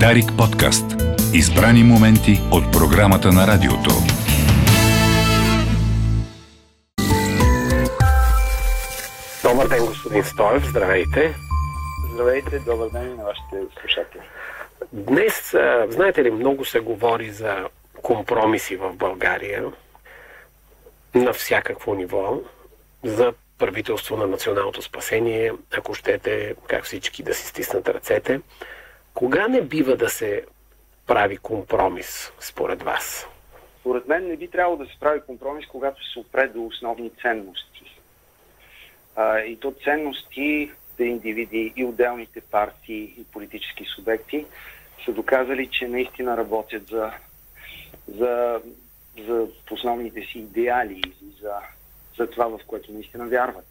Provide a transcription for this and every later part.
Дарик подкаст. Избрани моменти от програмата на радиото. Добър ден, господин Стоев. Здравейте. Здравейте, добър ден на вашите слушатели. Днес, знаете ли, много се говори за компромиси в България на всякакво ниво, за правителство на националното спасение, ако щете, как всички да си стиснат ръцете. Кога не бива да се прави компромис, според вас? Според мен не би трябвало да се прави компромис, когато се опре до основни ценности. А, и то ценности да индивиди и отделните партии и политически субекти са доказали, че наистина работят за, за, за основните си идеали и за, за това, в което наистина вярват.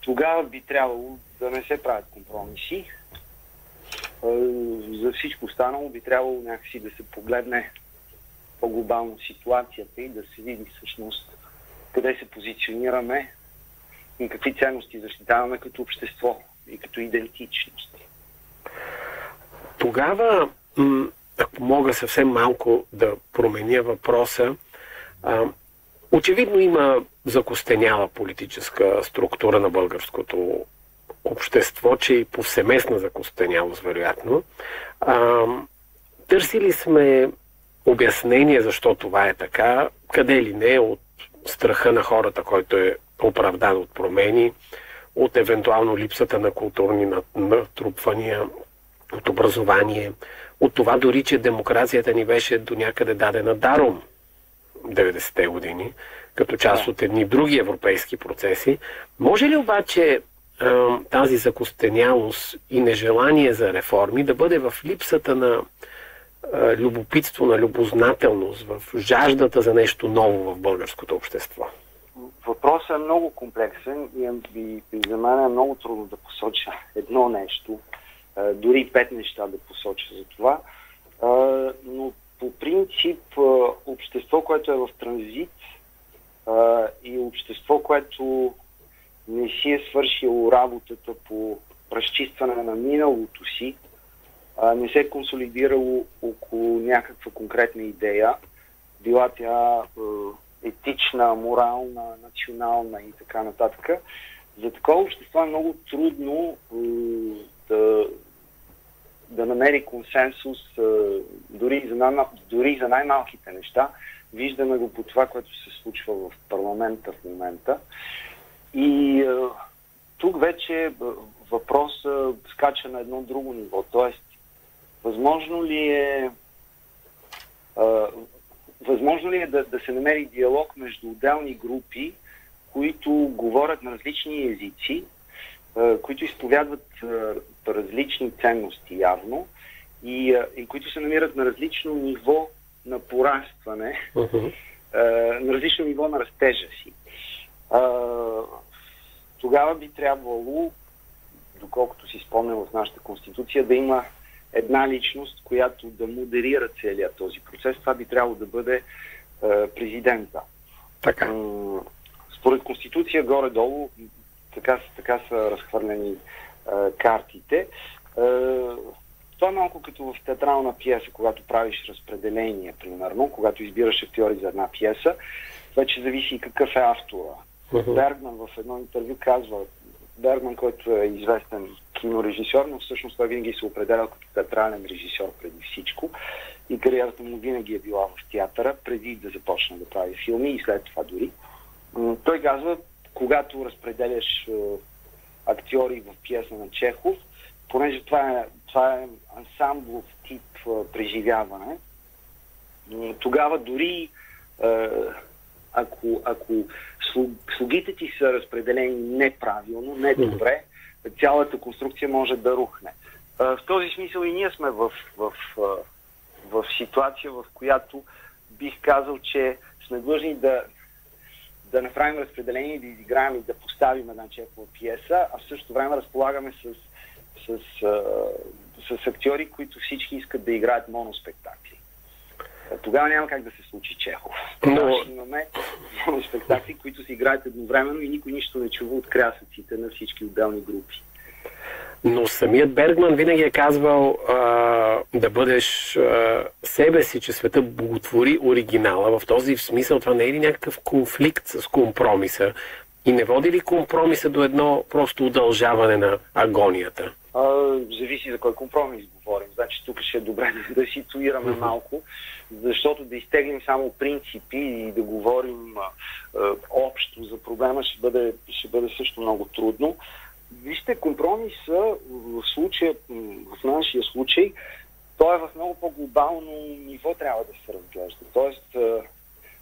Тогава би трябвало да не се правят компромиси. За всичко останало би трябвало някакси да се погледне по-глобално ситуацията и да се види всъщност къде се позиционираме и какви ценности защитаваме като общество и като идентичност. Тогава, ако мога съвсем малко да променя въпроса, очевидно има закостеняла политическа структура на българското общество, че и повсеместна закостенялост, вероятно. търсили сме обяснение защо това е така, къде ли не, от страха на хората, който е оправдан от промени, от евентуално липсата на културни натрупвания, от образование, от това дори, че демокрацията ни беше до някъде дадена даром 90-те години, като част от едни други европейски процеси. Може ли обаче тази закостенялост и нежелание за реформи да бъде в липсата на любопитство, на любознателност, в жаждата за нещо ново в българското общество? Въпросът е много комплексен и, и, и за мен е много трудно да посоча едно нещо, дори пет неща да посоча за това. Но по принцип общество, което е в транзит и общество, което не си е свършило работата по разчистване на миналото си, не се е консолидирало около някаква конкретна идея, била тя етична, морална, национална и така нататък. За такова общество е много трудно да, да намери консенсус дори за, дори за най-малките неща. Виждаме го по това, което се случва в парламента в момента. И тук вече въпросът скача на едно друго ниво. Тоест, възможно ли е възможно ли е да, да се намери диалог между отделни групи, които говорят на различни езици, които изповядват различни ценности явно и, и които се намират на различно ниво на порастване, uh-huh. на различно ниво на растежа си. Тогава би трябвало, доколкото си спомням в нашата конституция, да има една личност, която да модерира целият този процес. Това би трябвало да бъде е, президента. Така. Според Конституция, горе-долу, така, така са разхвърлени е, картите. Е, това е малко като в театрална пиеса, когато правиш разпределение, примерно, когато избираш актьори за една пиеса, вече зависи и какъв е автора. Uh-huh. Бергман в едно интервю казва, Бергман, който е известен кинорежисьор, но всъщност той винаги се определя като театрален режисьор преди всичко и кариерата му винаги е била в театъра, преди да започне да прави филми и след това дори. Той казва, когато разпределяш актьори в пиеса на Чехов, понеже това е, това е ансамблов тип преживяване, тогава дори ако, ако слугите ти са разпределени неправилно, недобре, цялата конструкция може да рухне. В този смисъл и ние сме в, в, в, в ситуация, в която бих казал, че сме длъжни да, да направим разпределение, да изиграем и да поставим една чекова пиеса, а в същото време разполагаме с, с, с, с актьори, които всички искат да играят моноспектакли. Тогава няма как да се случи Чехов. Но... Ще имаме спектакли, които се играят едновременно и никой нищо не чува от крясъците на всички отделни групи. Но самият Бергман винаги е казвал а, да бъдеш а, себе си, че света благотвори оригинала. В този смисъл това не е ли някакъв конфликт с компромиса? И не води ли компромиса до едно просто удължаване на агонията? А, зависи за кой компромис говорим. Значи тук ще е добре да ситуираме малко, защото да изтеглим само принципи и да говорим а, а, общо за проблема ще бъде, ще бъде също много трудно. Вижте, компромиса в случая, в нашия случай, той е в много по-глобално ниво трябва да се разглежда. Тоест,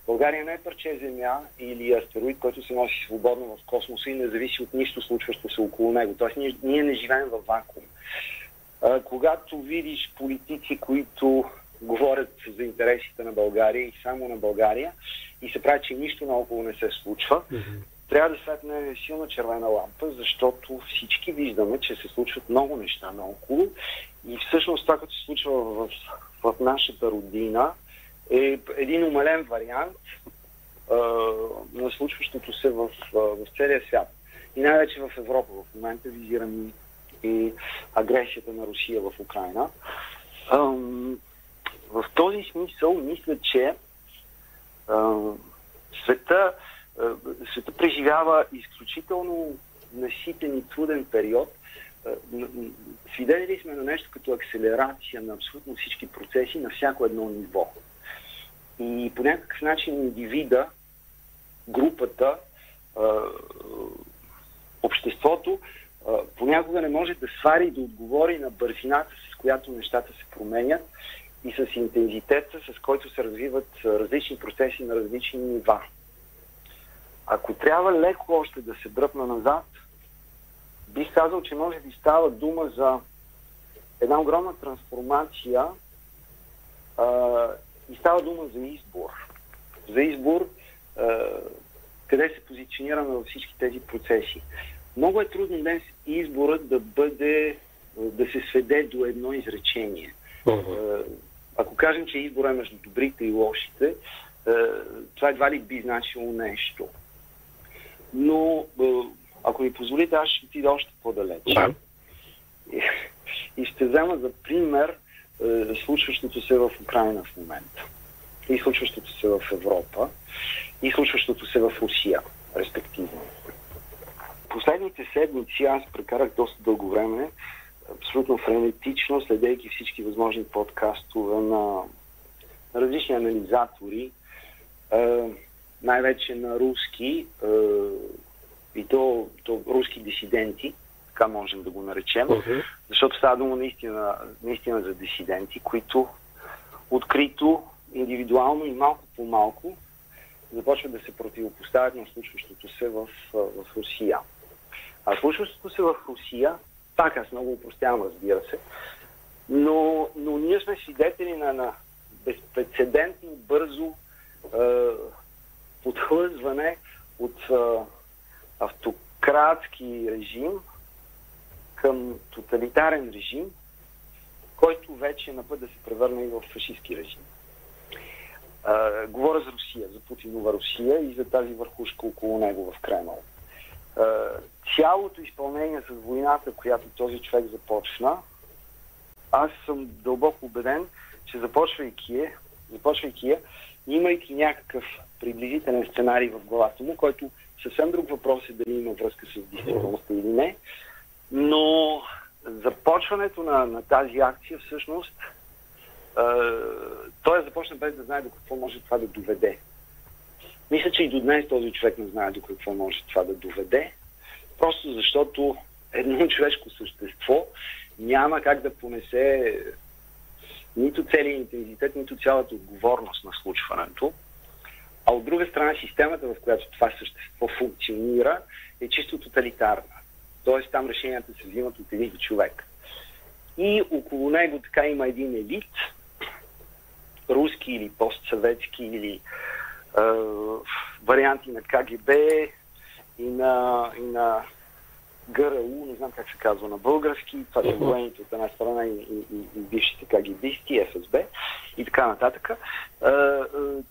България не е парче земя или астероид, който се носи свободно в космоса и не зависи от нищо случващо се около него. Тоест ние, ние не живеем в вакуум. А, когато видиш политици, които говорят за интересите на България и само на България и се прави, че нищо наоколо не се случва, mm-hmm. трябва да светне силна червена лампа, защото всички виждаме, че се случват много неща наоколо и всъщност това, като се случва в, в нашата родина, е един умален вариант а, на случващото се в, в целия свят. И най-вече в Европа. В момента визирам и, и агресията на Русия в Украина. А, в този смисъл мисля, че а, света, а, света преживява изключително наситен и труден период. Свидетели сме на нещо като акселерация на абсолютно всички процеси на всяко едно ниво. И по някакъв начин индивида, групата, обществото понякога не може да свари и да отговори на бързината, с която нещата се променят и с интензитета, с който се развиват различни процеси на различни нива. Ако трябва леко още да се дръпна назад, бих казал, че може би става дума за една огромна трансформация и става дума за избор. За избор къде се позиционираме във всички тези процеси. Много е трудно днес изборът да бъде, да се сведе до едно изречение. Uh-huh. Ако кажем, че избора е между добрите и лошите, това едва ли би значило нещо. Но, ако ми позволите, аз ще отида още по-далече. Uh-huh. И ще взема за пример случващото се в Украина в момента. И случващото се в Европа. И случващото се в Русия, респективно. Последните седмици аз прекарах доста дълго време абсолютно френетично, следейки всички възможни подкастове на различни анализатори, е, най-вече на руски е, и то, то руски дисиденти, така можем да го наречем, uh-huh. защото става дума наистина, наистина за дисиденти, които открито, индивидуално и малко по малко започват да се противопоставят на случващото се в, в Русия. А случващото се в Русия, пак аз много упростявам, разбира се, но, но ние сме свидетели на, на безпредседентно бързо е, подхлъзване от е, автократски режим към тоталитарен режим, който вече е на път да се превърне и в фашистски режим. А, говоря за Русия, за Путинова Русия и за тази върхушка около него в Кремъл. Цялото изпълнение с войната, която този човек започна, аз съм дълбоко убеден, че започвайки е, започвайки е, имайки някакъв приблизителен сценарий в главата му, който съвсем друг въпрос е дали има връзка с действителността или не, но започването на, на тази акция всъщност е, той започна без да знае до какво може това да доведе. Мисля, че и до днес този човек не знае до какво може това да доведе, просто защото едно човешко същество няма как да понесе нито целият интензитет, нито цялата отговорност на случването. А от друга страна, системата, в която това същество функционира, е чисто тоталитарна. Т.е. там решенията се взимат от един човек. И около него така има един елит, руски или постсъветски или е, варианти на КГБ и на, и на ГРУ, не знам как се казва на български, това са военните от една страна и, и, и, бившите КГБисти, ФСБ и така нататък. Е,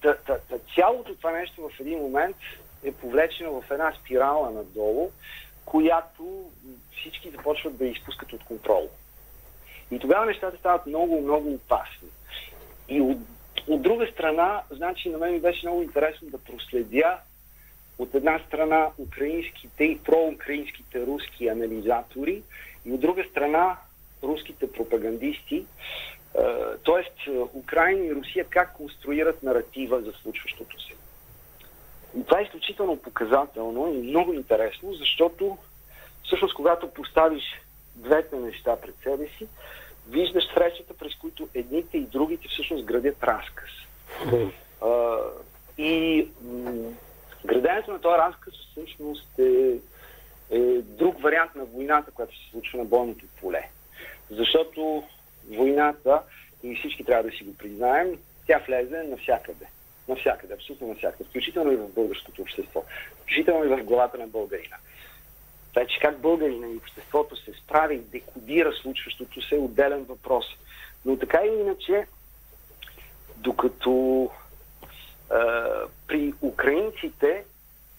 е, цялото това нещо в един момент е повлечено в една спирала надолу, която всички започват да изпускат от контрол. И тогава нещата стават много, много опасни. И от, от друга страна, значи на мен беше много интересно да проследя от една страна украинските и проукраинските руски анализатори и от друга страна руските пропагандисти, т.е. Украина и Русия как конструират наратива за случващото се. И това е изключително показателно и много интересно, защото всъщност когато поставиш двете неща пред себе си, виждаш срещата, през които едните и другите всъщност градят разказ. и граденето на този разказ всъщност е, е друг вариант на войната, която се случва на бойното поле. Защото войната, и всички трябва да си го признаем, тя влезе навсякъде. Навсякъде, абсолютно навсякъде. Включително и в българското общество. Включително и в главата на българина. Така че как българина и обществото се справи декодира случващото се е отделен въпрос. Но така и иначе, докато а, при украинците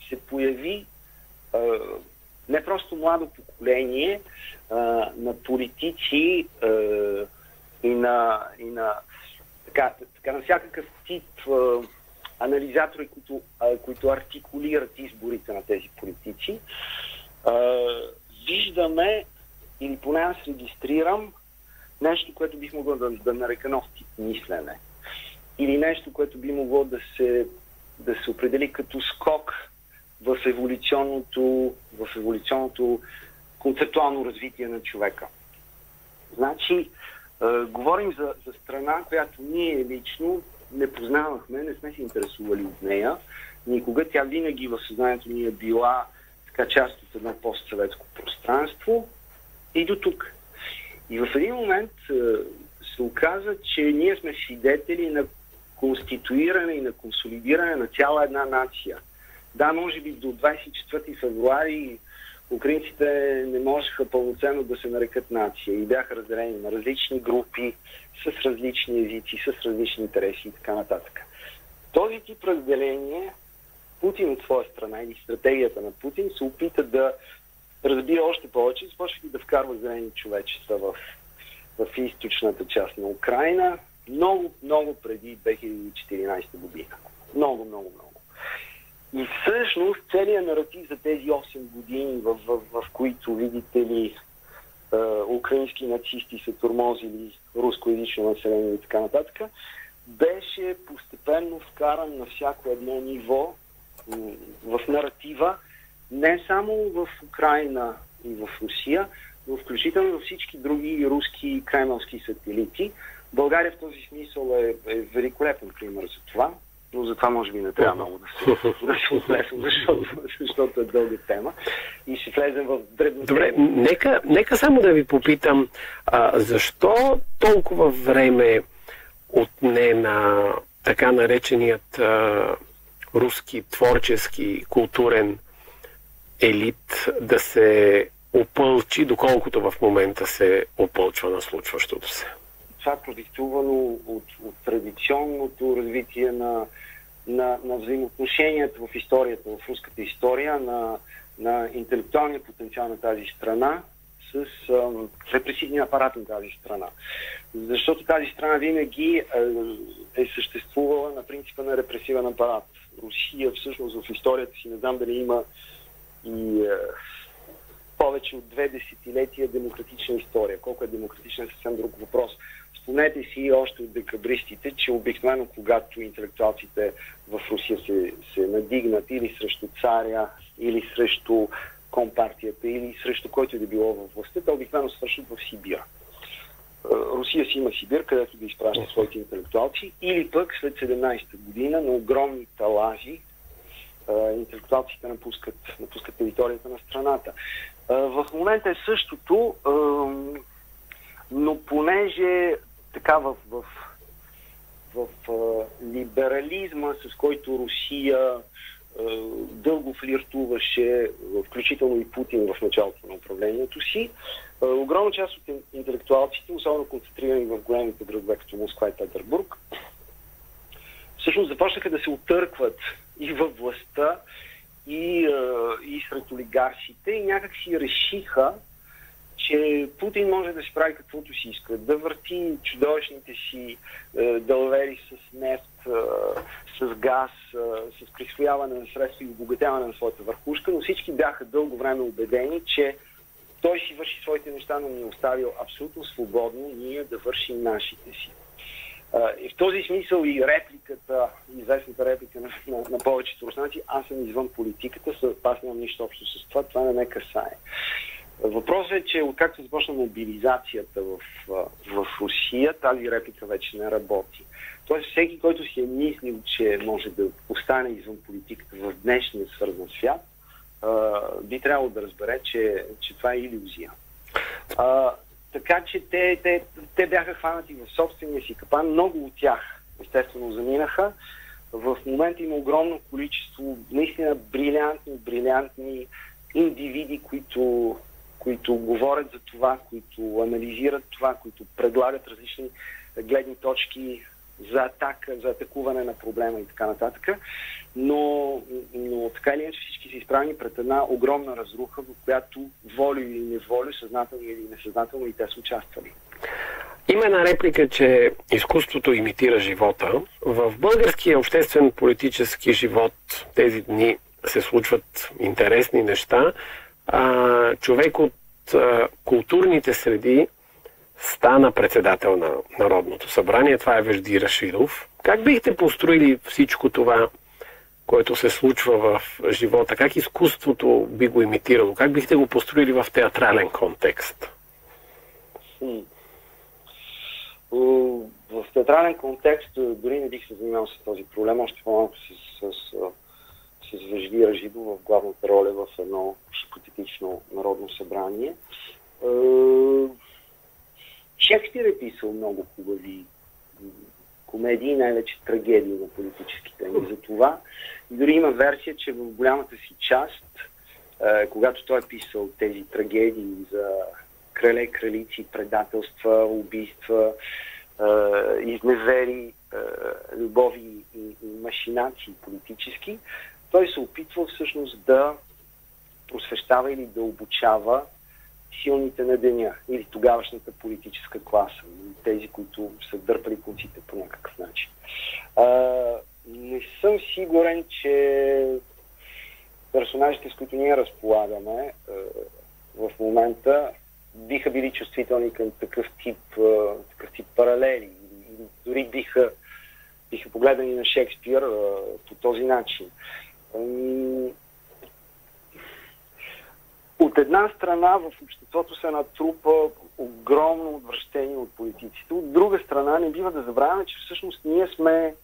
се появи а, не просто младо поколение а, на политици а, и на, и на така, така на всякакъв тип а, анализатори, които, а, които артикулират изборите на тези политици, а, виждаме, или поне аз регистрирам, нещо, което бих могъл да, да нарека нов тип мислене. Или нещо, което би могло да се, да се определи като скок в еволюционното, в еволюционното концептуално развитие на човека. Значи, е, говорим за, за страна, която ние лично не познавахме, не сме се интересували от нея. Никога тя винаги в съзнанието ни е била така част от едно постсъветско пространство и до тук. И в един момент е, се оказа, че ние сме свидетели на конституиране и на консолидиране на цяла една нация. Да, може би до 24 февруари украинците не можеха пълноценно да се нарекат нация и бяха разделени на различни групи, с различни езици, с различни интереси и така нататък. Този тип разделение Путин от своя страна или стратегията на Путин се опита да разбие още повече, започва да вкарва зелени човечества в, в източната част на Украина, много, много преди 2014 година. Много, много, много. И всъщност целият наратив за тези 8 години, в, в, в, в които, видите ли, е, украински нацисти са тормозили рускоязично население и така нататък, беше постепенно вкаран на всяко едно ниво в наратива, не само в Украина и в Русия, но включително във всички други руски кремълски сателити. България в този смисъл е, е великолепен пример за това, но за това може би не трябва много да се, да се отнесем, защото, защото е дълга тема и ще влезем в дребно. Добре, нека, нека само да ви попитам, а, защо толкова време отне на така нареченият а, руски творчески, културен елит да се опълчи, доколкото в момента се опълчва на случващото се? Това продиктувано от, от традиционното развитие на, на, на взаимоотношенията в историята, в руската история, на, на интелектуалния потенциал на тази страна с репресивния апарат на тази страна. Защото тази страна винаги е, е съществувала на принципа на репресивен апарат. Русия всъщност в историята си не знам дали има и е, повече от две десетилетия демократична история. Колко е демократична е съвсем друг въпрос. Спомнете си още от декабристите, че обикновено когато интелектуалците в Русия се, се надигнат или срещу царя, или срещу компартията, или срещу който и да било във властта, те обикновено свършат в Сибир. Е, Русия си има Сибир, където да изпраща своите интелектуалци, или пък след 17-та година на огромни талажи интелектуалците напускат, напускат територията на страната. В момента е същото, но понеже така в, в, в, в либерализма, с който Русия дълго флиртуваше, включително и Путин в началото на управлението си, огромна част от интелектуалците, особено концентрирани в големите градове като Москва и Петербург, всъщност започнаха да се отъркват и във властта, и, и сред олигарсите и някак си решиха че Путин може да си прави каквото си иска, да върти чудовищните си е, дълвери с нефт, е, с газ, е, с присвояване на средства и обогатяване на своята върхушка, но всички бяха дълго време убедени, че той си върши своите неща, но ни е оставил абсолютно свободно ние да вършим нашите си. И в този смисъл и репликата, известната реплика на, на, на повечето руснаци, аз съм извън политиката, аз нямам нищо общо с това, това не ме касае. Въпросът е, че откакто започна мобилизацията в, в Русия, тази реплика вече не работи. Тоест всеки, който си е мислил, че може да остане извън политиката в днешния свързан свят, би трябвало да разбере, че, че това е иллюзия. А, така че те, те, те бяха хванати в собствения си капан. Много от тях, естествено, заминаха. В момента има огромно количество наистина брилянтни, брилянтни индивиди, които, които говорят за това, които анализират това, които предлагат различни гледни точки за атака, за атакуване на проблема и така нататък. Но, но така или иначе всички са изправени пред една огромна разруха, в която волю или неволю, съзнателно или несъзнателно и те са участвали. Има една реплика, че изкуството имитира живота. В българския обществен политически живот тези дни се случват интересни неща. А, човек от а, културните среди стана председател на Народното събрание. Това е Вежди Рашидов. Как бихте построили всичко това, което се случва в живота? Как изкуството би го имитирало? Как бихте го построили в театрален контекст? В театрален контекст дори не бих се занимавал с този проблем, още по-малко с, с, с, с Вежди Рашидов в главната роля в едно хипотетично народно събрание Шекспир е писал много хубави комедии, най-вече трагедии на политически теми. За това дори има версия, че в голямата си част, е, когато той е писал тези трагедии за крале, кралици, предателства, убийства, е, изневери, е, любови и, и машинации политически, той се опитва всъщност да просвещава или да обучава силните на деня или тогавашната политическа класа, тези, които са дърпали конците по някакъв начин. А, не съм сигурен, че персонажите, с които ние разполагаме а, в момента, биха били чувствителни към такъв тип, а, такъв тип паралели. Дори биха, биха погледани на Шекспир а, по този начин. От една страна в обществото се натрупа огромно отвращение от политиците. От друга страна не бива да забравяме, че всъщност ние сме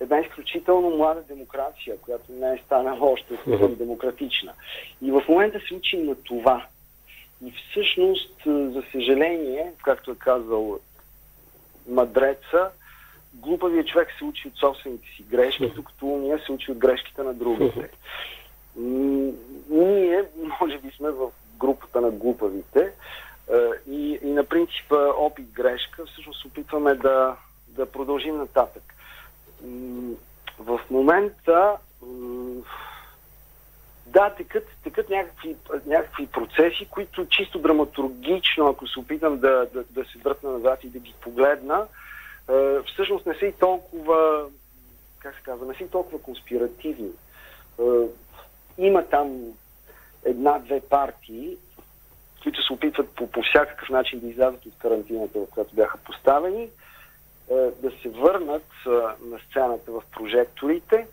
една изключително млада демокрация, която не е станала още съвсем демократична. И в момента се учим на това. И всъщност, за съжаление, както е казал Мадреца, глупавият човек се учи от собствените си грешки, докато ние се учи от грешките на другите ние, може би, сме в групата на глупавите и, и на принципа опит-грешка всъщност опитваме да, да продължим нататък. В момента да, текат, текат някакви, някакви процеси, които чисто драматургично, ако се опитам да, да, да се въртна назад и да ги погледна, всъщност не са и толкова, как се казва, не са и толкова конспиративни. Има там една-две партии, които се опитват по, по всякакъв начин да излязат от карантината, в която бяха поставени, е, да се върнат е, на сцената в прожекторите, е,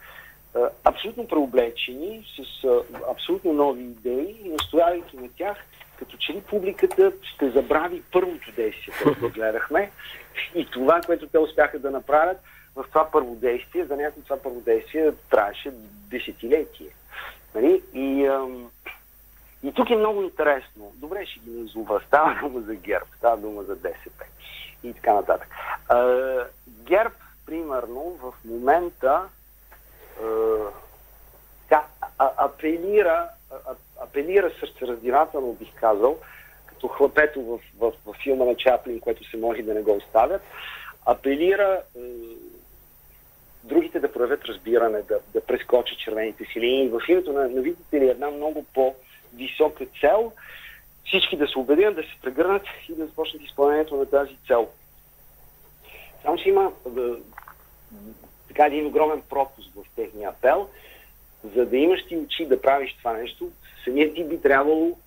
абсолютно преоблечени, с абсолютно нови идеи настоявайки на тях, като че ли публиката ще забрави първото действие, което гледахме и това, което те успяха да направят в това първо действие, за някои това първо действие трябваше десетилетие. Нали? И, ам, и тук е много интересно. Добре, ще ги назова. Става дума за ГЕРБ, става дума за ДСП и така нататък. А, ГЕРБ, примерно, в момента а, тя, а, апелира, а, апелира сърцераздирателно, бих казал, като хлапето в, в, в филма на Чаплин, което се може да не го оставят, апелира другите да проявят разбиране, да, да прескочат червените си линии. В името на, на видите ли една много по-висока цел всички да се убедят, да се прегърнат и да започнат изпълнението на тази цел. Само, че има така един огромен пропуск в техния апел. За да имаш ти очи да правиш това нещо, самият ти би трябвало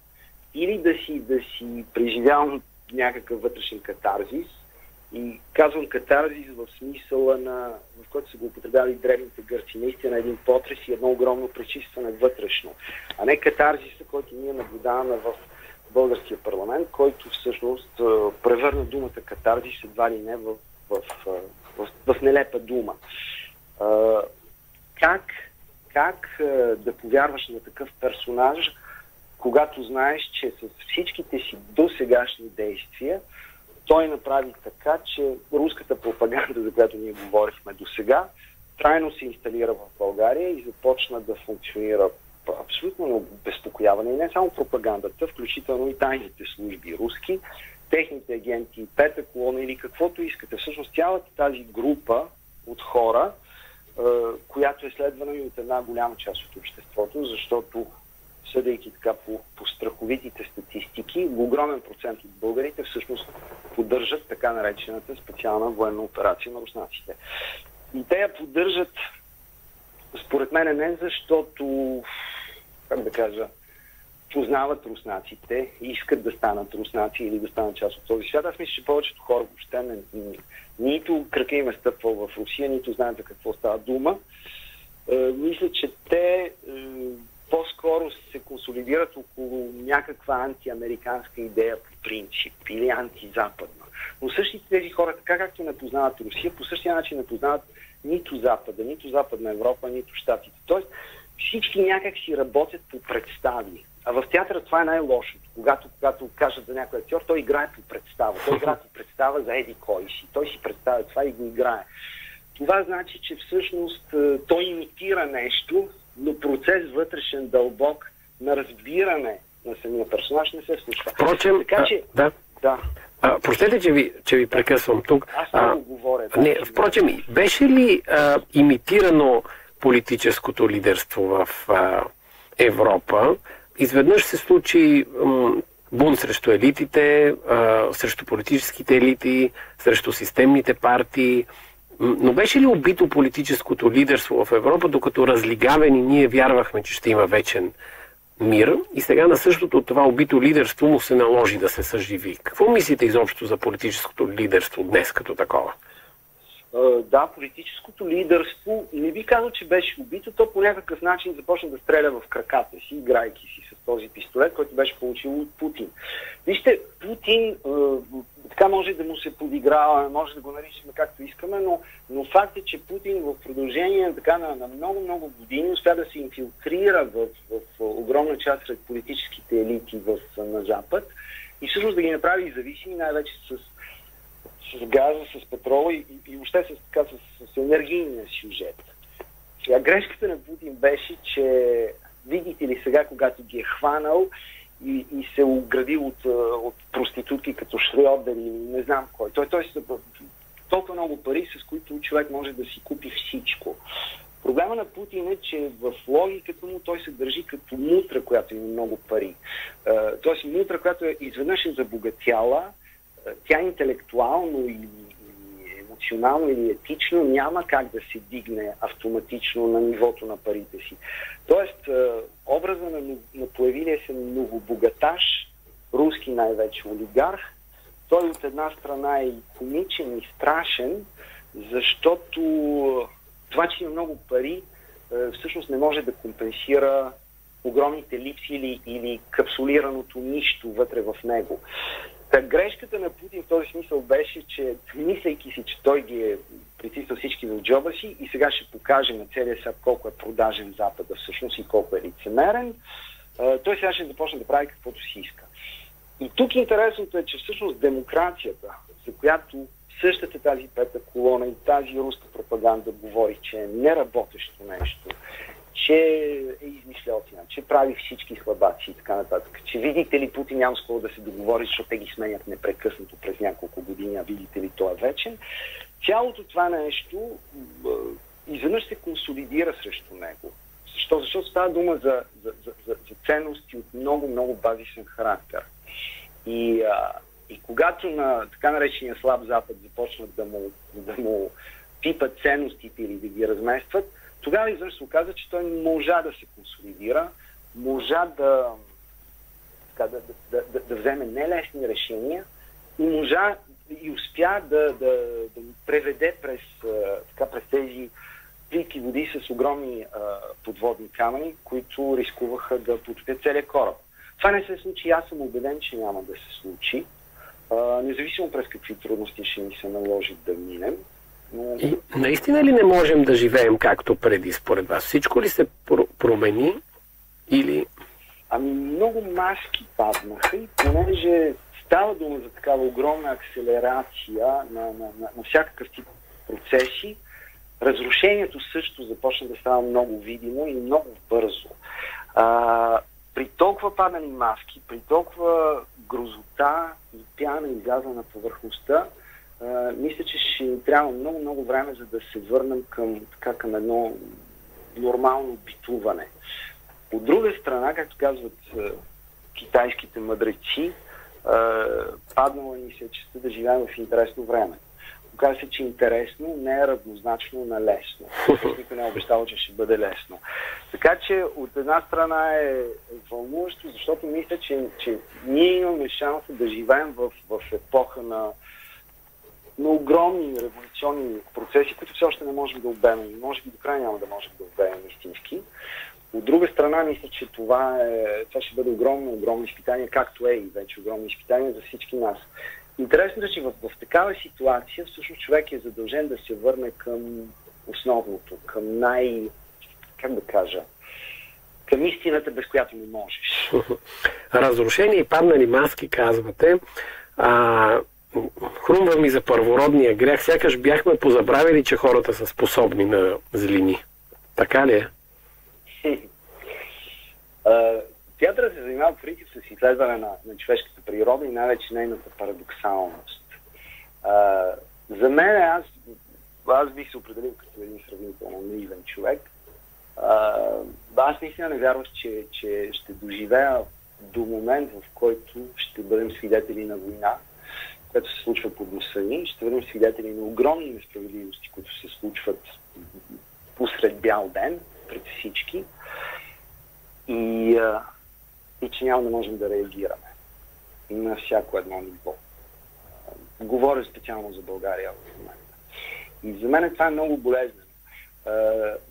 или да си, да си преживял някакъв вътрешен катарзис, и казвам катарзис в смисъла на, в който са го употребяли древните гърци. Наистина един потрес и едно огромно пречистване вътрешно. А не катарзиса, който ние наблюдаваме в българския парламент, който всъщност превърна думата катарзис едва ли не в, в, в, в, в нелепа дума. Как, как да повярваш на такъв персонаж, когато знаеш, че с всичките си досегашни действия той направи така, че руската пропаганда, за която ние говорихме до сега, трайно се инсталира в България и започна да функционира абсолютно безпокояване. И не само пропагандата, включително и тайните служби руски, техните агенти, пета колона или каквото искате. Всъщност цялата тази група от хора, която е следвана и от една голяма част от обществото, защото съдейки така по, по страховитите статистики, огромен процент от българите всъщност поддържат така наречената специална военна операция на руснаците. И те я поддържат, според мен, не защото, как да кажа, познават руснаците, искат да станат руснаци или да станат част от този свят. Аз мисля, че повечето хора въобще не, нито крака им е стъпвал в Русия, нито знаят за какво става дума. Е, мисля, че те е, по-скоро се консолидират около някаква антиамериканска идея по принцип или антизападна. Но същите тези хора, така както не познават Русия, по същия начин не познават нито Запада, нито Западна Европа, нито Штатите. Тоест всички някак си работят по представи. А в театъра това е най-лошото. Когато, когато кажат за някой актьор, той играе по представа. Той играе по представа за еди кой си. Той си представя това и го играе. Това значи, че всъщност е, той имитира нещо, но процес вътрешен дълбок на разбиране на самия персонаж не се случва. Впрочем, така че, а, да. да. А, простете, че ви, че ви прекъсвам тук. Аз много говоря. Да, не, впрочем, беше ли а, имитирано политическото лидерство в а, Европа? Изведнъж се случи бунт срещу елитите, срещу политическите елити, срещу системните партии. Но беше ли убито политическото лидерство в Европа, докато разлигавени ние вярвахме, че ще има вечен мир и сега на същото това убито лидерство му се наложи да се съживи. Какво мислите изобщо за политическото лидерство днес като такова? Да, политическото лидерство не би казал, че беше убито, то по някакъв начин започна да стреля в краката си, играйки си с този пистолет, който беше получил от Путин. Вижте, Путин така може да му се подиграва, може да го наричаме както искаме, но, но факт е, че Путин в продължение така, на, на много-много години успя да се инфилтрира в, в, в огромна част сред политическите елити в, на Запад и всъщност да ги направи зависими най-вече с, с газа, с петрола и, и, въобще с, така, с, с енергийния сюжет. Сега грешката на Путин беше, че видите ли сега, когато ги е хванал, и, и се оградил от, от проститутки като Шрёдер или не знам кой. Той, той са толкова много пари, с които човек може да си купи всичко. Проблема на Путин е, че в логиката му той се държи като мутра, която има много пари. Тоест мутра, която е изведнъж е забогатяла, тя интелектуално или емоционално или етично няма как да се дигне автоматично на нивото на парите си. Тоест, е, образа на, на появилия се новобогаташ, руски най-вече олигарх, той от една страна е и комичен и страшен, защото това, че има много пари, е, всъщност не може да компенсира огромните липси или, или капсулираното нищо вътре в него. Та грешката на Путин в този смисъл беше, че мислейки си, че той ги е притиснал всички в джоба си и сега ще покаже на целия свят колко е продажен Запада всъщност и колко е лицемерен, той сега ще започне да прави каквото си иска. И тук интересното е, че всъщност демокрацията, за която същата тази пета колона и тази руска пропаганда говори, че е неработещо нещо, че е измишлятина, че прави всички слабаци и така нататък. Че видите ли Путин няма скоро да се договори, защото те ги сменят непрекъснато през няколко години, а видите ли той е вечен. Цялото това нещо изведнъж се консолидира срещу него. Защо? Защото става дума за, за, за, за, за ценности от много, много базисен характер. И, а, и когато на така наречения слаб запад започнат да му, да му пипат ценностите или да ги разместват, тогава изведнъж се оказа, че той можа да се консолидира, можа да, да, да, да, да, да вземе нелесни решения и можа и успя да, да, да преведе през, така, през тези плитки води с огромни а, подводни камъни, които рискуваха да потопят целият кораб. Това не се случи. Аз съм убеден, че няма да се случи. А, независимо през какви трудности ще ни се наложи да минем. И наистина ли не можем да живеем както преди, според вас? Всичко ли се про- промени или... Ами много маски паднаха и понеже става дума за такава огромна акселерация на, на, на, на всякакъв тип процеси, разрушението също започна да става много видимо и много бързо. А, при толкова падани маски, при толкова грозота и пяна излязла на повърхността, мисля, че ще трябва много-много време, за да се върнем към, така, към едно нормално битуване. От друга страна, както казват а, китайските мъдреци, а, паднала ни се честа да живеем в интересно време. Оказва се, че интересно не е равнозначно на лесно. Никой не е обещал, че ще бъде лесно. Така че от една страна е вълнуващо, защото мисля, че, че ние имаме шанса да живеем в, в епоха на, на огромни революционни процеси, които все още не можем да обемем. Може би до края няма да можем да обемем истински. От друга страна, мисля, че това, е, това ще бъде огромно, огромно изпитание, както е и вече огромно изпитание за всички нас. Интересно е, че в, в такава ситуация всъщност човек е задължен да се върне към основното, към най... как да кажа, към истината, без която не можеш. Разрушени и паднали маски, казвате. А, хрумва ми за първородния грях. Сякаш бяхме позабравили, че хората са способни на злини. Така ли е? Театърът се занимава принцип с изследване на, на човешката природа и най-вече нейната парадоксалност. А, за мен аз, аз бих се определил като един сравнително наивен човек. А, аз наистина не вярвах, че, че ще доживея до момент, в който ще бъдем свидетели на война, която се случва под носа ни. Ще бъдем свидетели на огромни несправедливости, които се случват посред бял ден пред всички. И а, и че няма да можем да реагираме на всяко едно ниво. Говоря специално за България в момента. И за мен това е много болезнено.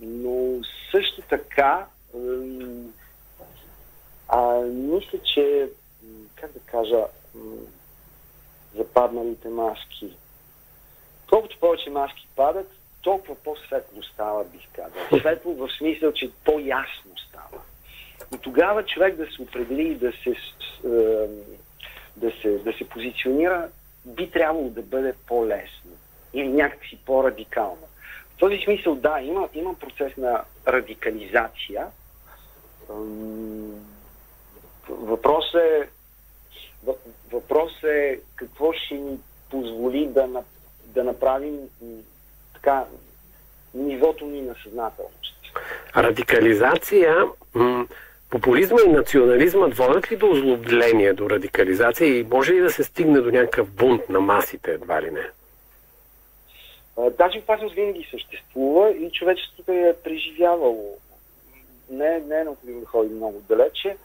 Но също така, а, мисля, че, как да кажа, западналите маски. Колкото повече маски падат, толкова по-светло става, бих казал. Светло в смисъл, че по-ясно става. И тогава човек да се определи и да се, да се, да се позиционира би трябвало да бъде по-лесно или някакси по-радикално. В този смисъл, да, има, има процес на радикализация. Въпрос е, въпрос е какво ще ни позволи да, да направим така нивото ни на съзнателност. Радикализация Популизма и национализмът водят ли до озлобление, до радикализация и може ли да се стигне до някакъв бунт на масите, едва ли не? Тази опасност винаги съществува и човечеството е преживявало. Не, не е необходимо да ходи много далече.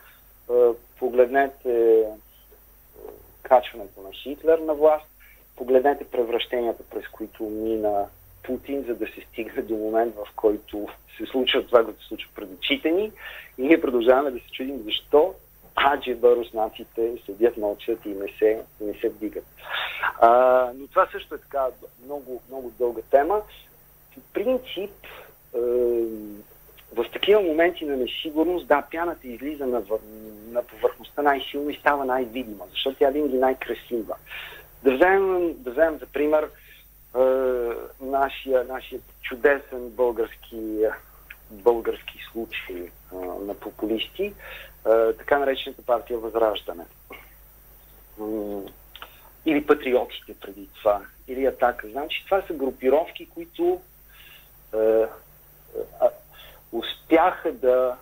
Погледнете качването на Хитлер на власт, погледнете превращенията, през които мина Путин, за да се стигне до момент, в който се случва това, което се случва пред очите ни и ние продължаваме да се чудим защо аджеба руснаците седят, мълчат и не се, не се вдигат. А, но това също е така много, много дълга тема. По принцип, в такива моменти на несигурност, да, пяната излиза на, на повърхността най-силно и става най-видима, защото тя е винаги най-красива. Да вземем, да вземем за пример нашия, нашия чудесен български, български случай а, на популисти, а, така наречената партия Възраждане. Или патриотите преди това, или атака. Значи това са групировки, които а, а, успяха да,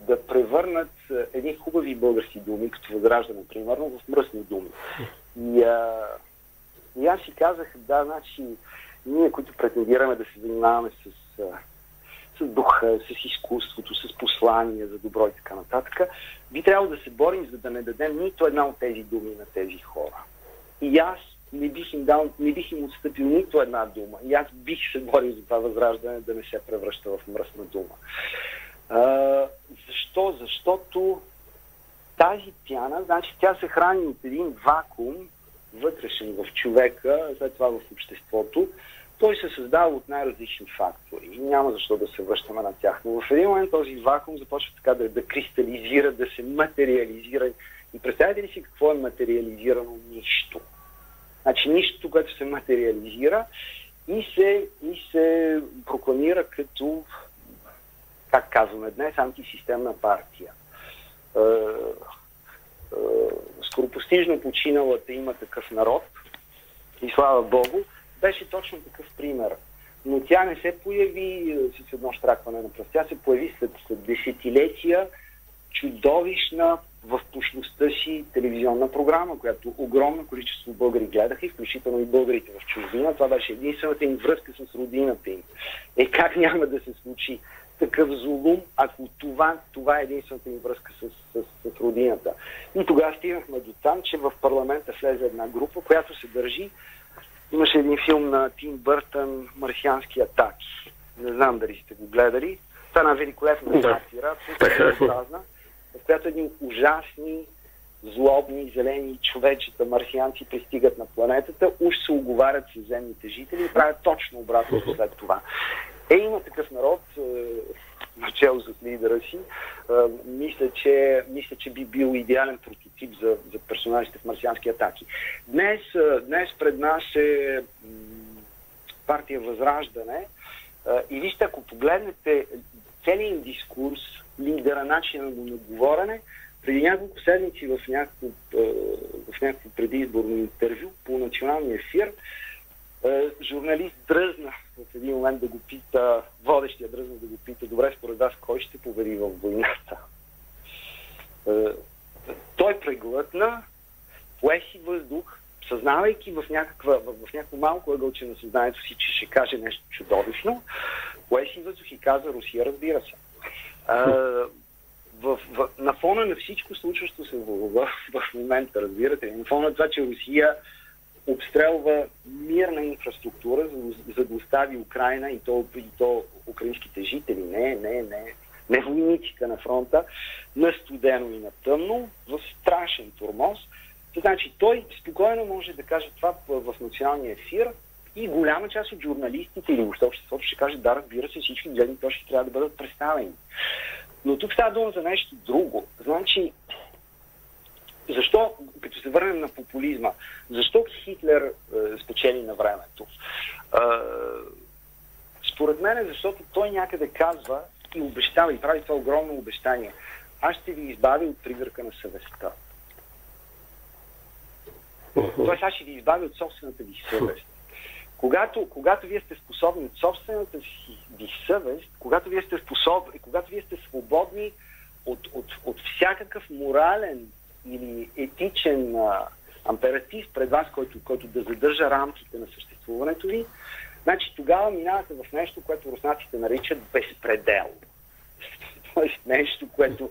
да превърнат едни хубави български думи, като възраждане, примерно, в мръсни думи. И, а, и аз си казах, да, значи, ние, които претендираме да се занимаваме с, с духа, с изкуството, с послания за добро и така нататък, би трябвало да се борим, за да не дадем нито една от тези думи на тези хора. И аз не бих им дал, не бих им отстъпил нито една дума. И аз бих се борил за това възраждане да не се превръща в мръсна дума. А, защо? Защото тази пяна, значи тя се храни от един вакуум, вътрешен в човека, след това в обществото. Той се създава от най-различни фактори и няма защо да се връщаме на тях. Но в един момент този вакуум започва така да, да кристализира, да се материализира. И представете ли си какво е материализирано нищо? Значи нищо, което се материализира и се, и се прокламира като, как казваме днес, антисистемна партия. Е, е, скоропостижно починалата има такъв народ и слава Богу, беше точно такъв пример. Но тя не се появи е, с едно штракване на пръст. Тя се появи след, след десетилетия чудовищна в пущността си телевизионна програма, която огромно количество българи гледаха и включително и българите в чужбина. Това беше единствената им връзка с родината им. Е как няма да се случи такъв зулум, ако това, това е единствената им връзка с, с, с родината. И тогава стигнахме до там, че в парламента влезе една група, която се държи. Имаше един филм на Тим Бъртън «Марсиански атаки». Не знам дали сте го гледали. Това е една великолепна сатира, абсолютно в която едни ужасни, злобни, зелени човечета, марсианци пристигат на планетата, уж се оговарят с земните жители и правят точно обратно след това. Е, има такъв народ, е, начало с лидера си. Е, мисля, че, мисля, че би бил идеален прототип за, за персонажите в марсиански атаки. Днес, е, днес пред нас е партия Възраждане. И вижте, ако погледнете целият им дискурс, лидера, начина на говорене, преди няколко седмици в някакво, в някакво предизборно интервю по националния ефир, журналист дръзна в един момент да го пита, водещия дръзна да го пита, добре според вас, кой ще победи в войната? Той преглътна, пое си въздух, съзнавайки в, някаква, в, в някакво малко ъгълче на съзнанието си, че ще каже нещо чудовищно, пое си въздух и каза Русия, разбира се. В, в, на фона на всичко случващо се в, в, в момента, разбирате, на фона на това, че Русия обстрелва мирна инфраструктура, за, за да остави Украина и то, и то украинските жители, не, не, не, не войниците на фронта, на студено и на тъмно, в страшен турмоз. Значи той спокойно може да каже това в националния ефир и голяма част от журналистите или обществото ще каже да, разбира се, всички гледни точки трябва да бъдат представени. Но тук става дума за нещо друго. Значи, защо, като се върнем на популизма, защо Хитлер е, спечели на времето? Е, според мен е защото той някъде казва и обещава и прави това огромно обещание. Аз ще ви избавя от пригърка на съвестта. Тоест аз ще ви избавя от собствената ви съвест. Когато, когато вие сте способни от собствената си ви съвест, когато вие сте способни, когато вие сте свободни от, от, от всякакъв морален или етичен а, амператив пред вас, който, който да задържа рамките на съществуването ви, значи тогава минавате в нещо, което руснаците наричат безпредел. Тоест нещо, което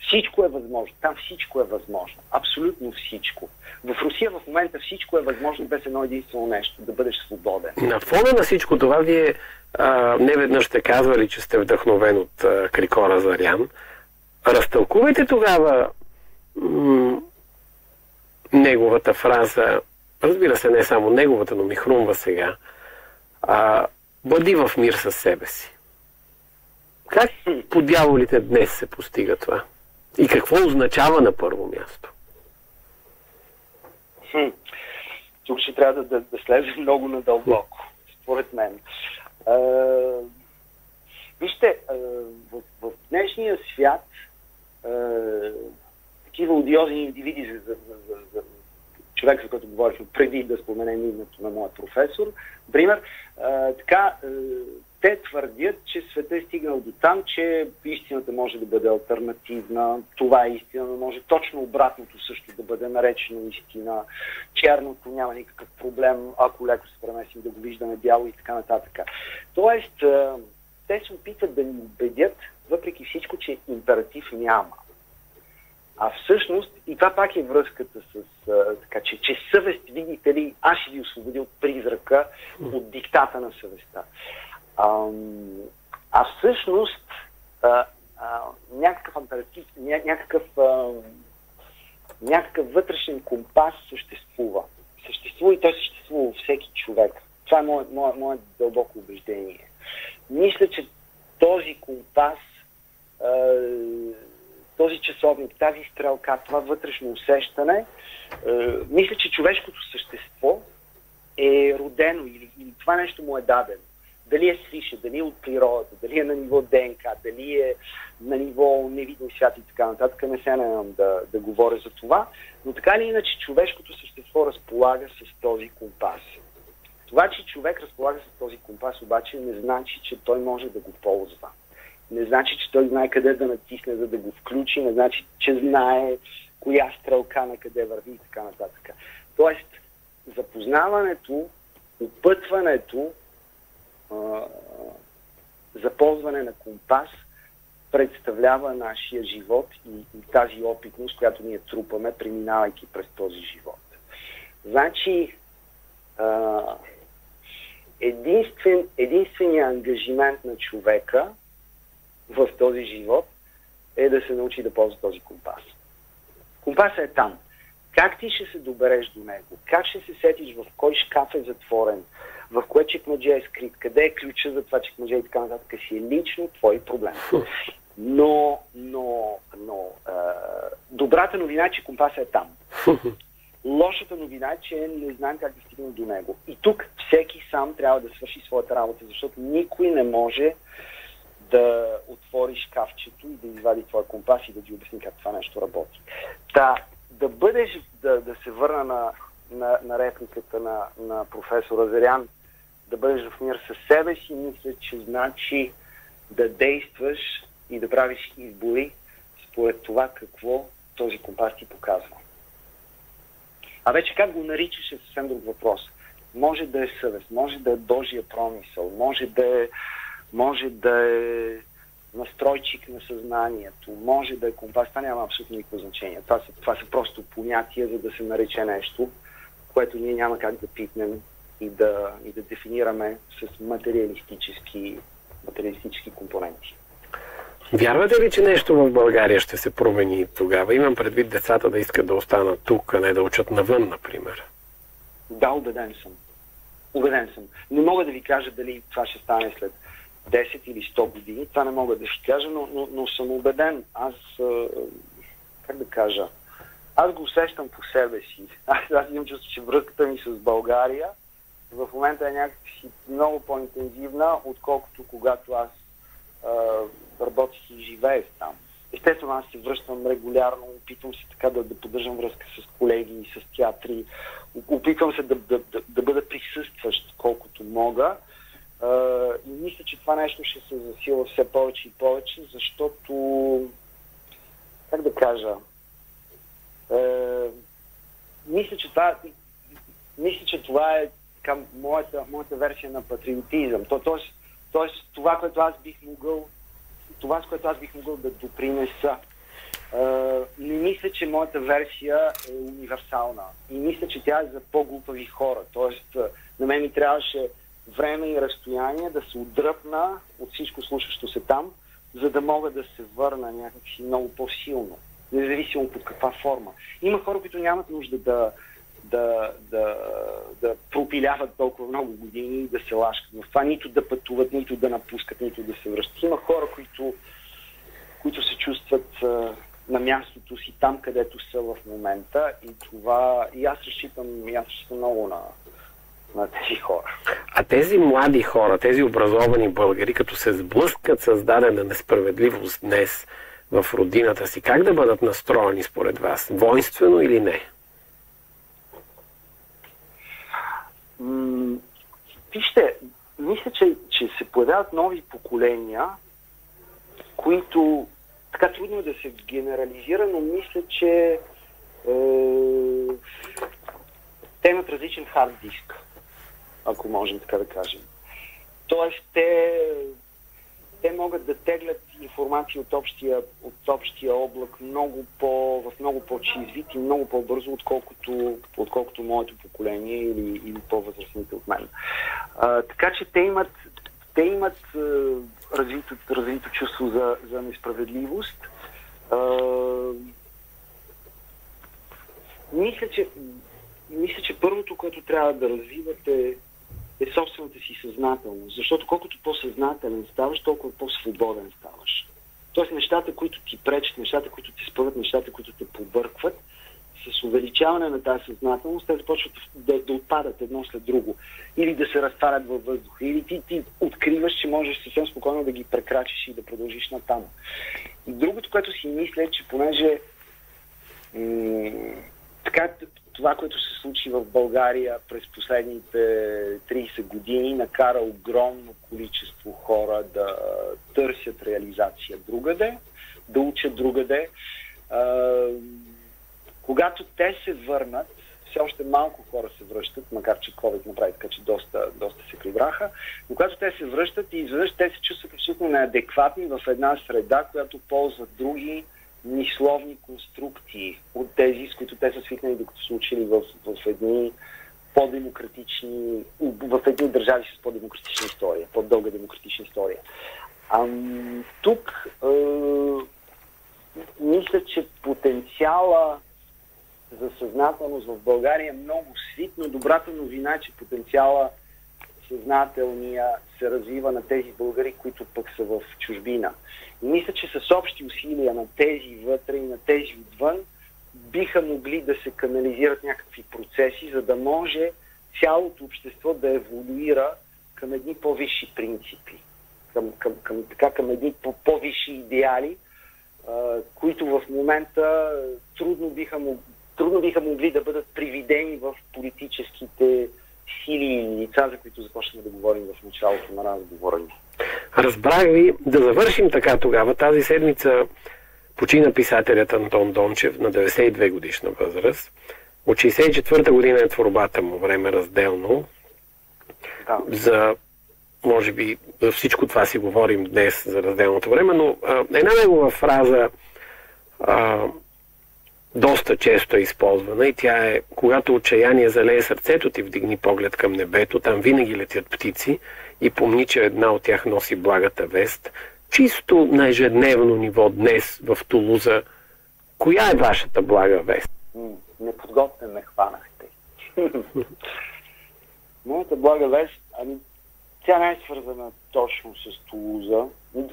всичко е възможно. Там всичко е възможно. Абсолютно всичко. В Русия в момента всичко е възможно без едно единствено нещо. Да бъдеш свободен. На фона на всичко това вие а, не веднъж сте казвали, че сте вдъхновен от а, Крикора Зарян. Разтълкувайте тогава м- неговата фраза. Разбира се, не само неговата, но ми хрумва сега. А, бъди в мир със себе си. Как по дяволите днес се постига това? И какво означава на първо място? Хм. Тук ще трябва да, да, да много надълбоко, според мен. А, вижте, а, в, в днешния свят а, такива одиозни индивиди за, за, за, за човек, за който говорихме преди да споменем името на моят професор, например, а, така, а, те твърдят, че света е стигнал до там, че истината може да бъде альтернативна, това е истина, но може точно обратното също да бъде наречено истина. Черното няма никакъв проблем, ако леко се премесим да го виждаме бяло и така нататък. Тоест, те се опитват да ни убедят, въпреки всичко, че императив няма. А всъщност, и това пак е връзката с, а, така, че, че съвест, видите ли, аз ще ви освободя от призрака, от диктата на съвестта. А, а всъщност, а, а, някакъв императив, ня, някакъв, а, някакъв вътрешен компас съществува. Съществува и той съществува всеки човек. Това е мое, мое, мое дълбоко убеждение. Мисля, че този компас този часовник, тази стрелка, това вътрешно усещане, мисля, че човешкото същество е родено или, или това нещо му е дадено. Дали е свише, дали е от природата, дали е на ниво ДНК, дали е на ниво невидим свят и така нататък, не се нямам да, да говоря за това, но така или иначе човешкото същество разполага с този компас. Това, че човек разполага с този компас, обаче не значи, че той може да го ползва не значи, че той знае къде да натисне, за да го включи, не значи, че знае коя стрелка на къде върви и така нататък. Тоест, запознаването, опътването за ползване на компас представлява нашия живот и, и тази опитност, която ние трупаме, преминавайки през този живот. Значи, а, единствен, единственият ангажимент на човека – в този живот е да се научи да ползва този компас. Компасът е там. Как ти ще се добереш до него? Как ще се сетиш в кой шкаф е затворен? В кое чекмедже е скрит? Къде е ключа за това чекмедже и така нататък? Си е лично твой проблем. Но, но, но е, добрата новина е, че компасът е там. Лошата новина е, че не знаем как да стигнем до него. И тук всеки сам трябва да свърши своята работа, защото никой не може да отвори шкафчето и да извади твоя компас и да ти обясни как това нещо работи. Та, да бъдеш, да, да се върна на, на, на репликата на, на професор Азарян, да бъдеш в мир със себе си, мисля, че значи да действаш и да правиш избори според това какво този компас ти показва. А вече как го наричаш е съвсем друг въпрос. Може да е съвест, може да е Божия промисъл, може да е може да е настройчик на съзнанието, може да е компас, това няма абсолютно никакво значение. Това са, това са просто понятия, за да се нарече нещо, което ние няма как да питнем и да, и да дефинираме с материалистически, материалистически компоненти. Вярвате ли, че нещо в България ще се промени тогава? Имам предвид децата да искат да останат тук, а не да учат навън, например. Да, убеден съм. Убеден съм. Не мога да ви кажа дали това ще стане след 10 или 100 години. Това не мога да ще кажа, но, но, но съм убеден. Аз, как да кажа, аз го усещам по себе си. Аз, аз имам чувство, че връзката ми с България в момента е някакси много по-интензивна, отколкото когато аз а, работих и живеех там. Естествено, аз се връщам регулярно, опитвам се така да, да поддържам връзка с колеги, с театри, опитвам се да, да, да, да бъда присъстващ колкото мога и мисля, че това нещо ще се засила все повече и повече, защото, как да кажа, е, мисля, че това, мисля, че това е към моята, моята версия на патриотизъм. То, тоест, тоест, това, което аз бих могъл, това, с което аз бих могъл да допринеса. Е, не мисля, че моята версия е универсална. И мисля, че тя е за по-глупави хора. Тоест, на мен ми трябваше време и разстояние да се отдръпна от всичко слушащо се там, за да мога да се върна някакси много по-силно, независимо под каква форма. Има хора, които нямат нужда да, да, да, да пропиляват толкова много години и да се лашкат в това, нито да пътуват, нито да напускат, нито да се връщат. Има хора, които, които се чувстват а, на мястото си там, където са в момента и това, и аз разчитам, и аз разчитам много на, на тези хора. А тези млади хора, тези образовани българи, като се сблъскат с дадена несправедливост днес в родината си, как да бъдат настроени според вас? Воинствено или не? Вижте, мисля, че, че се появяват нови поколения, които така трудно е да се генерализира, но мисля, че е, те имат различен хард диск, ако можем така да кажем. Тоест, те, те могат да теглят информация от общия, от общия облак много по, в много по-чист вид и много по-бързо, отколкото, отколкото моето поколение или, или по-възрастните от мен. А, така че те имат, те имат а, развито, развито чувство за, за несправедливост. А, мисля, че, мисля, че първото, което трябва да развивате собствената си съзнателност. Защото колкото по-съзнателен ставаш, толкова по-свободен ставаш. Тоест нещата, които ти пречат, нещата, които ти спъват, нещата, които те побъркват, с увеличаване на тази съзнателност, те започват да, да отпадат едно след друго. Или да се разтварят във въздуха. Или ти, ти откриваш, че можеш съвсем спокойно да ги прекрачиш и да продължиш натам. И другото, което си мисля е, че понеже м- така, това, което се случи в България през последните 30 години, накара огромно количество хора да търсят реализация другаде, да учат другаде. Когато те се върнат, все още малко хора се връщат, макар че COVID направи така, че доста, доста се прибраха, но когато те се връщат и изведнъж те се чувстват абсолютно неадекватни в една среда, която ползват други мисловни конструкции от тези, с които те са свикнали, докато са учили в, в едни по-демократични, в едни държави с по-демократична история, по-дълга демократична история. А, тук е, мисля, че потенциала за съзнателност в България е много свит, но добрата новина е, че потенциала съзнателния се развива на тези българи, които пък са в чужбина. И мисля, че с общи усилия на тези вътре и на тези отвън биха могли да се канализират някакви процеси, за да може цялото общество да еволюира към едни по-висши принципи, към, към, към, така, към едни по-висши идеали, а, които в момента трудно биха, трудно биха могли да бъдат привидени в политическите сили и лица, за които започнахме да говорим в началото на разговора ни. Разбрах ви. Да завършим така тогава. Тази седмица почина писателят Антон Дончев на 92 годишна възраст. От 64-та година е творбата му, време разделно. Да. За, може би, за всичко това си говорим днес за разделното време, но а, една негова фраза а, доста често е използвана и тя е когато отчаяние залее сърцето ти, вдигни поглед към небето, там винаги летят птици и помни, че една от тях носи благата вест. Чисто на ежедневно ниво днес в Тулуза, коя е вашата блага вест? Неподготвен ме хванахте. Моята блага вест, ами, тя не е свързана точно с Тулуза.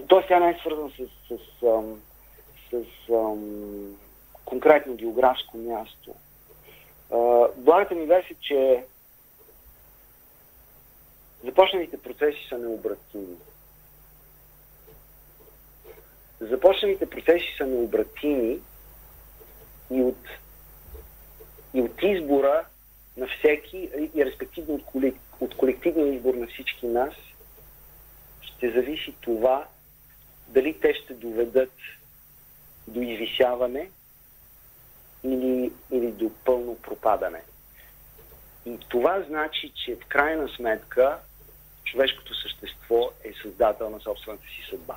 Тоест тя не е свързана с, с, с, с, с конкретно географско място. Благата ми вест е, че започналите процеси са необратими. Започналите процеси са необратими и от, и от избора на всеки и респективно от, колек, от колективния избор на всички нас ще зависи това дали те ще доведат до извисяване или, или до пълно пропадане. И това значи, че в крайна сметка човешкото същество е създател на собствената си съдба.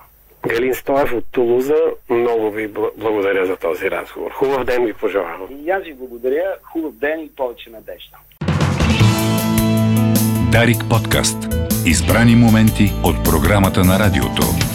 Галин Стоев от Тулуза, много ви благодаря за този разговор. Хубав ден ви пожелавам. И аз ви благодаря. Хубав ден и повече надежда. Дарик подкаст. Избрани моменти от програмата на радиото.